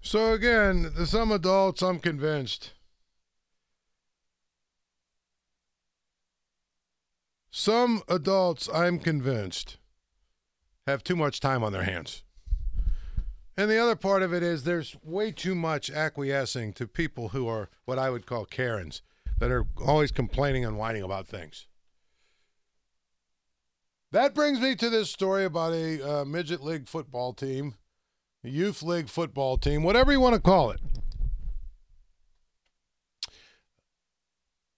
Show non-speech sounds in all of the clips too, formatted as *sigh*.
So again, some adults, I'm convinced. Some adults, I'm convinced, have too much time on their hands. And the other part of it is there's way too much acquiescing to people who are what I would call Karens that are always complaining and whining about things. That brings me to this story about a uh, midget league football team, youth league football team, whatever you want to call it.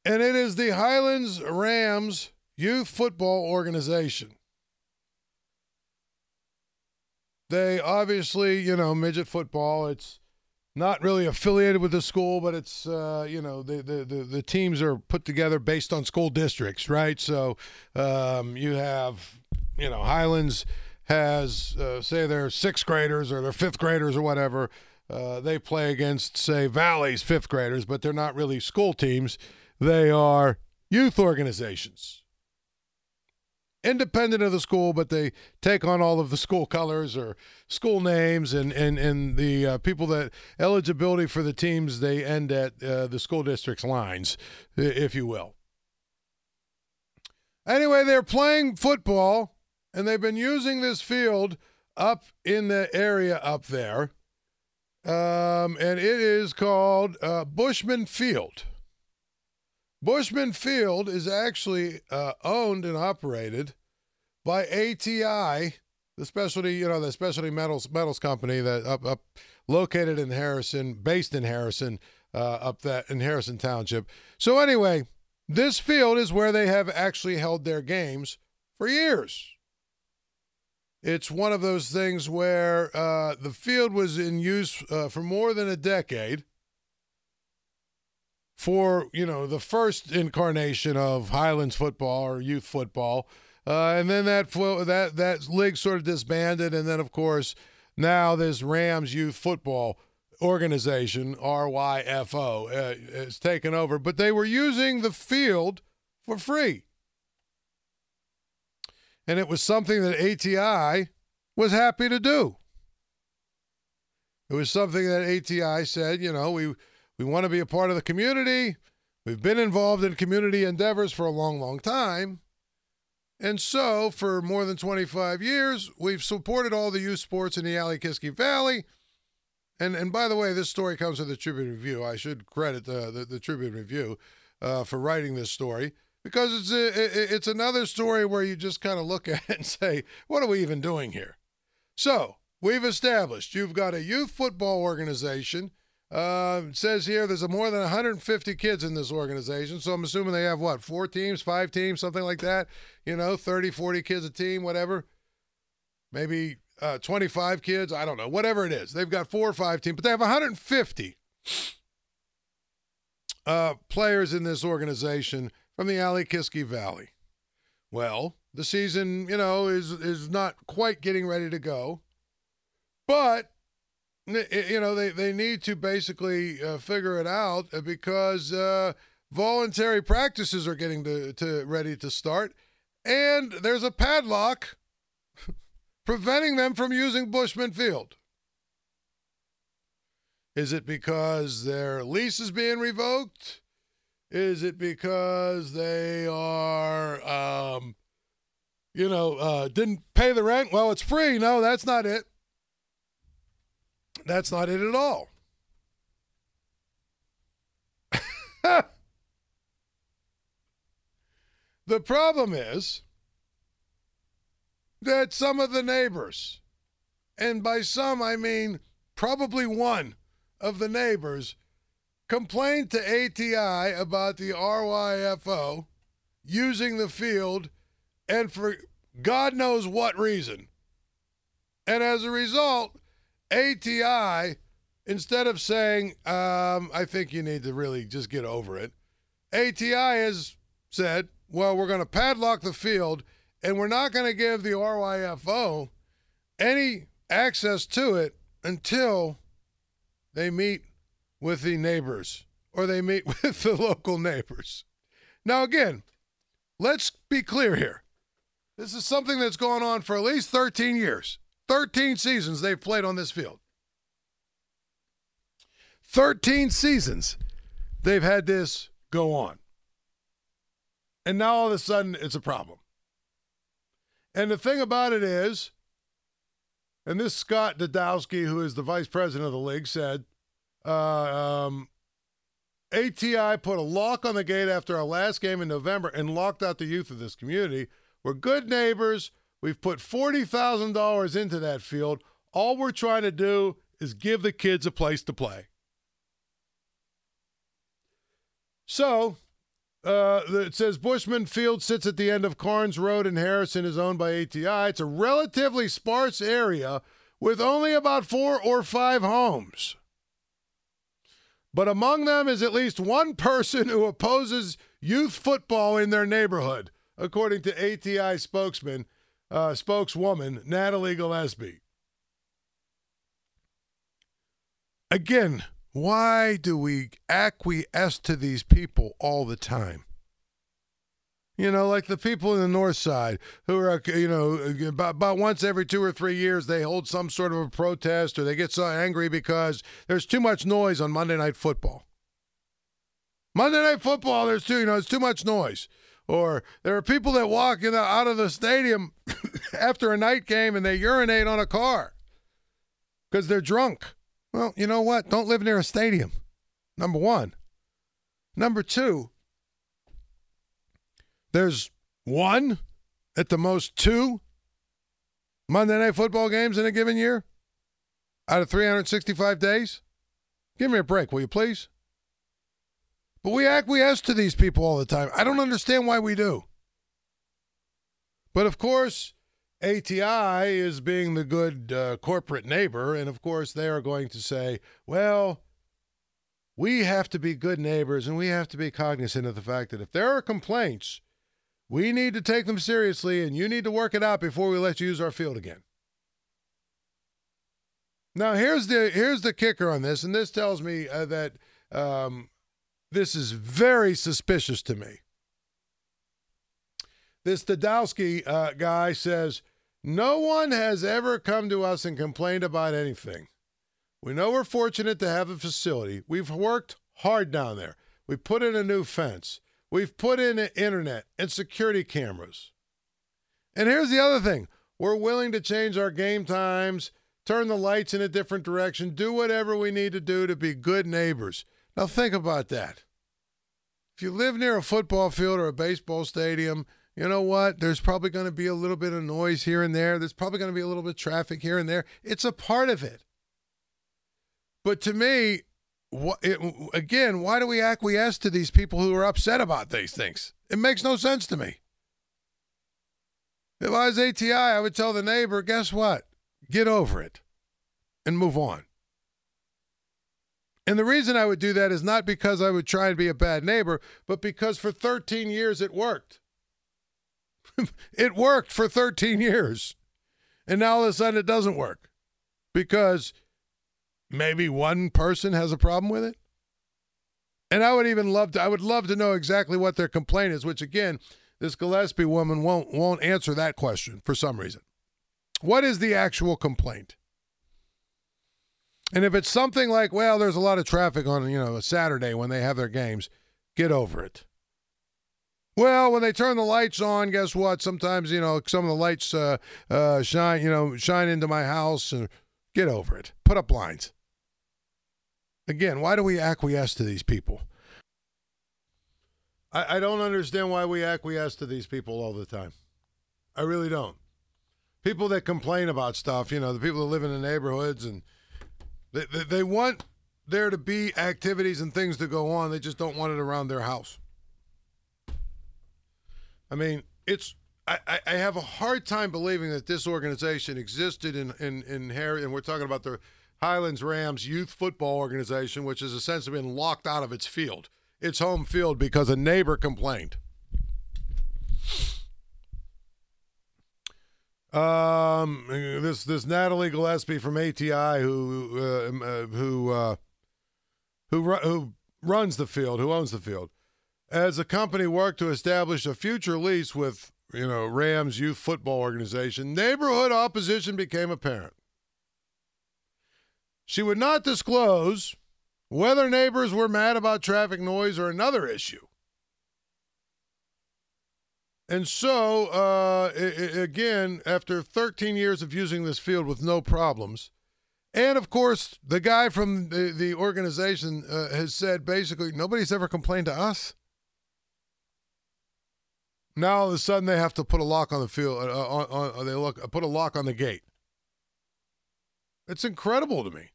And it is the Highlands Rams Youth Football Organization. They obviously, you know, midget football, it's not really affiliated with the school, but it's uh, you know the, the, the the teams are put together based on school districts, right? So um, you have you know Highlands has uh, say they're sixth graders or they're fifth graders or whatever. Uh, they play against say Valley's fifth graders, but they're not really school teams. They are youth organizations independent of the school, but they take on all of the school colors or school names and and and the uh, people that eligibility for the teams they end at uh, the school district's lines, if you will. Anyway, they're playing football, and they've been using this field up in the area up there, um, and it is called uh, Bushman Field. Bushman Field is actually uh, owned and operated by ATI, the specialty, you know, the specialty metals metals company that up up located in Harrison, based in Harrison, uh, up that in Harrison Township. So anyway, this field is where they have actually held their games for years. It's one of those things where uh, the field was in use uh, for more than a decade for you know the first incarnation of Highlands football or youth football, uh, and then that that that league sort of disbanded, and then of course now this Rams youth football organization RYFO uh, is taken over, but they were using the field for free, and it was something that ATI was happy to do. It was something that ATI said, you know, we we want to be a part of the community. We've been involved in community endeavors for a long, long time. And so, for more than 25 years, we've supported all the youth sports in the Alley-Kiski Valley. And and by the way, this story comes from the Tribune Review. I should credit the the, the Tribune Review uh, for writing this story because it's a, it's another story where you just kind of look *laughs* at it and say, what are we even doing here? So we've established you've got a youth football organization uh, it says here there's a more than 150 kids in this organization. So I'm assuming they have what, four teams, five teams, something like that? You know, 30, 40 kids a team, whatever. Maybe uh, 25 kids. I don't know. Whatever it is. They've got four or five teams, but they have 150 uh, players in this organization from the Alley-Kiski Valley. Well, the season, you know, is is not quite getting ready to go. But you know they, they need to basically uh, figure it out uh, because uh, voluntary practices are getting to, to ready to start and there's a padlock *laughs* preventing them from using bushman field is it because their lease is being revoked is it because they are um, you know uh, didn't pay the rent? Well it's free. No that's not it. That's not it at all. *laughs* the problem is that some of the neighbors, and by some I mean probably one of the neighbors, complained to ATI about the RYFO using the field and for God knows what reason. And as a result, ATI, instead of saying, um, I think you need to really just get over it, ATI has said, well, we're going to padlock the field and we're not going to give the RYFO any access to it until they meet with the neighbors or they meet *laughs* with the local neighbors. Now, again, let's be clear here. This is something that's gone on for at least 13 years. 13 seasons they've played on this field. 13 seasons they've had this go on. And now all of a sudden it's a problem. And the thing about it is, and this Scott Dadowski, who is the vice president of the league, said, uh, um, ATI put a lock on the gate after our last game in November and locked out the youth of this community. We're good neighbors. We've put $40,000 into that field. All we're trying to do is give the kids a place to play. So, uh, it says Bushman Field sits at the end of Carnes Road in Harrison, is owned by ATI. It's a relatively sparse area with only about four or five homes. But among them is at least one person who opposes youth football in their neighborhood, according to ATI spokesman, uh, spokeswoman Natalie Gillespie. Again, why do we acquiesce to these people all the time? You know, like the people in the north side who are, you know, about, about once every two or three years they hold some sort of a protest or they get so angry because there's too much noise on Monday Night Football. Monday Night Football, there's too, you know, it's too much noise. Or there are people that walk in the, out of the stadium *coughs* after a night game and they urinate on a car because they're drunk. Well, you know what? Don't live near a stadium. Number one. Number two, there's one, at the most two Monday Night Football games in a given year out of 365 days. Give me a break, will you please? But we acquiesce to these people all the time. I don't understand why we do. But of course, ATI is being the good uh, corporate neighbor. And of course, they are going to say, well, we have to be good neighbors and we have to be cognizant of the fact that if there are complaints, we need to take them seriously and you need to work it out before we let you use our field again. Now here's the here's the kicker on this, and this tells me uh, that um, this is very suspicious to me. This Dadowski uh, guy says no one has ever come to us and complained about anything. We know we're fortunate to have a facility. We've worked hard down there. We put in a new fence. We've put in internet and security cameras. And here's the other thing we're willing to change our game times, turn the lights in a different direction, do whatever we need to do to be good neighbors. Now, think about that. If you live near a football field or a baseball stadium, you know what? There's probably going to be a little bit of noise here and there. There's probably going to be a little bit of traffic here and there. It's a part of it. But to me, what, it, again, why do we acquiesce to these people who are upset about these things? It makes no sense to me. If I was ATI, I would tell the neighbor, guess what? Get over it and move on. And the reason I would do that is not because I would try and be a bad neighbor, but because for 13 years it worked. *laughs* it worked for 13 years. And now all of a sudden it doesn't work because maybe one person has a problem with it. And I would even love to I would love to know exactly what their complaint is, which again, this Gillespie woman won't won't answer that question for some reason. What is the actual complaint? And if it's something like, well, there's a lot of traffic on, you know, a Saturday when they have their games, get over it. Well, when they turn the lights on, guess what? Sometimes, you know, some of the lights uh, uh, shine, you know, shine into my house and get over it. Put up blinds. Again, why do we acquiesce to these people? I, I don't understand why we acquiesce to these people all the time. I really don't. People that complain about stuff, you know, the people that live in the neighborhoods and they, they, they want there to be activities and things to go on. They just don't want it around their house. I mean, it's I, I have a hard time believing that this organization existed in in in Harry, and we're talking about the Highlands Rams youth football organization, which has essentially been locked out of its field, its home field, because a neighbor complained. Um, this this Natalie Gillespie from ATI who uh, uh, who uh, who who runs the field, who owns the field, as the company worked to establish a future lease with you know Rams youth football organization, neighborhood opposition became apparent. She would not disclose Whether neighbors were mad about traffic noise or another issue. And so, uh, again, after 13 years of using this field with no problems, and of course, the guy from the, the organization uh, has said basically nobody's ever complained to us. Now all of a sudden they have to put a lock on the field. Uh, on, on, they look put a lock on the gate. It's incredible to me.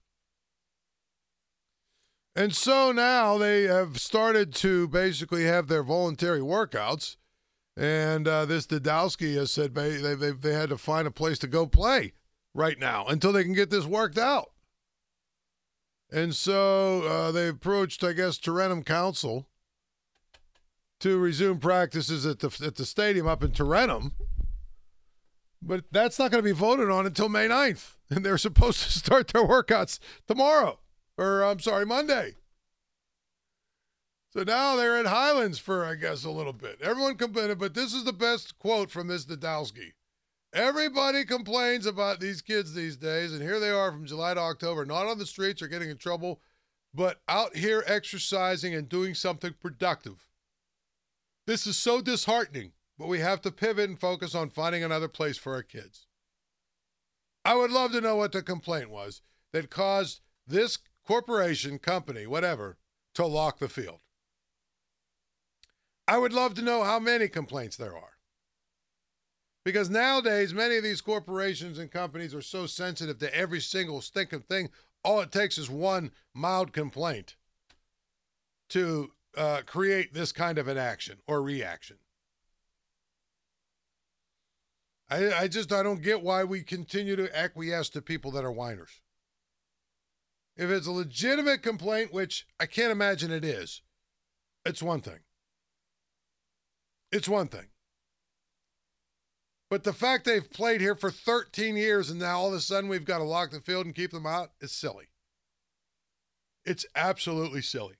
And so now they have started to basically have their voluntary workouts. And uh, this Dodowski has said they, they, they had to find a place to go play right now until they can get this worked out. And so uh, they approached, I guess, Tarentum Council to resume practices at the at the stadium up in Tarentum. But that's not going to be voted on until May 9th. And they're supposed to start their workouts tomorrow, or I'm sorry, Monday. So now they're at Highlands for, I guess, a little bit. Everyone complained, but this is the best quote from this Dodowski. Everybody complains about these kids these days, and here they are from July to October, not on the streets or getting in trouble, but out here exercising and doing something productive. This is so disheartening, but we have to pivot and focus on finding another place for our kids. I would love to know what the complaint was that caused this corporation, company, whatever, to lock the field. I would love to know how many complaints there are. Because nowadays, many of these corporations and companies are so sensitive to every single stinking thing. All it takes is one mild complaint to uh, create this kind of an action or reaction. I, I just I don't get why we continue to acquiesce to people that are whiners. If it's a legitimate complaint, which I can't imagine it is, it's one thing. It's one thing. But the fact they've played here for 13 years and now all of a sudden we've got to lock the field and keep them out is silly. It's absolutely silly.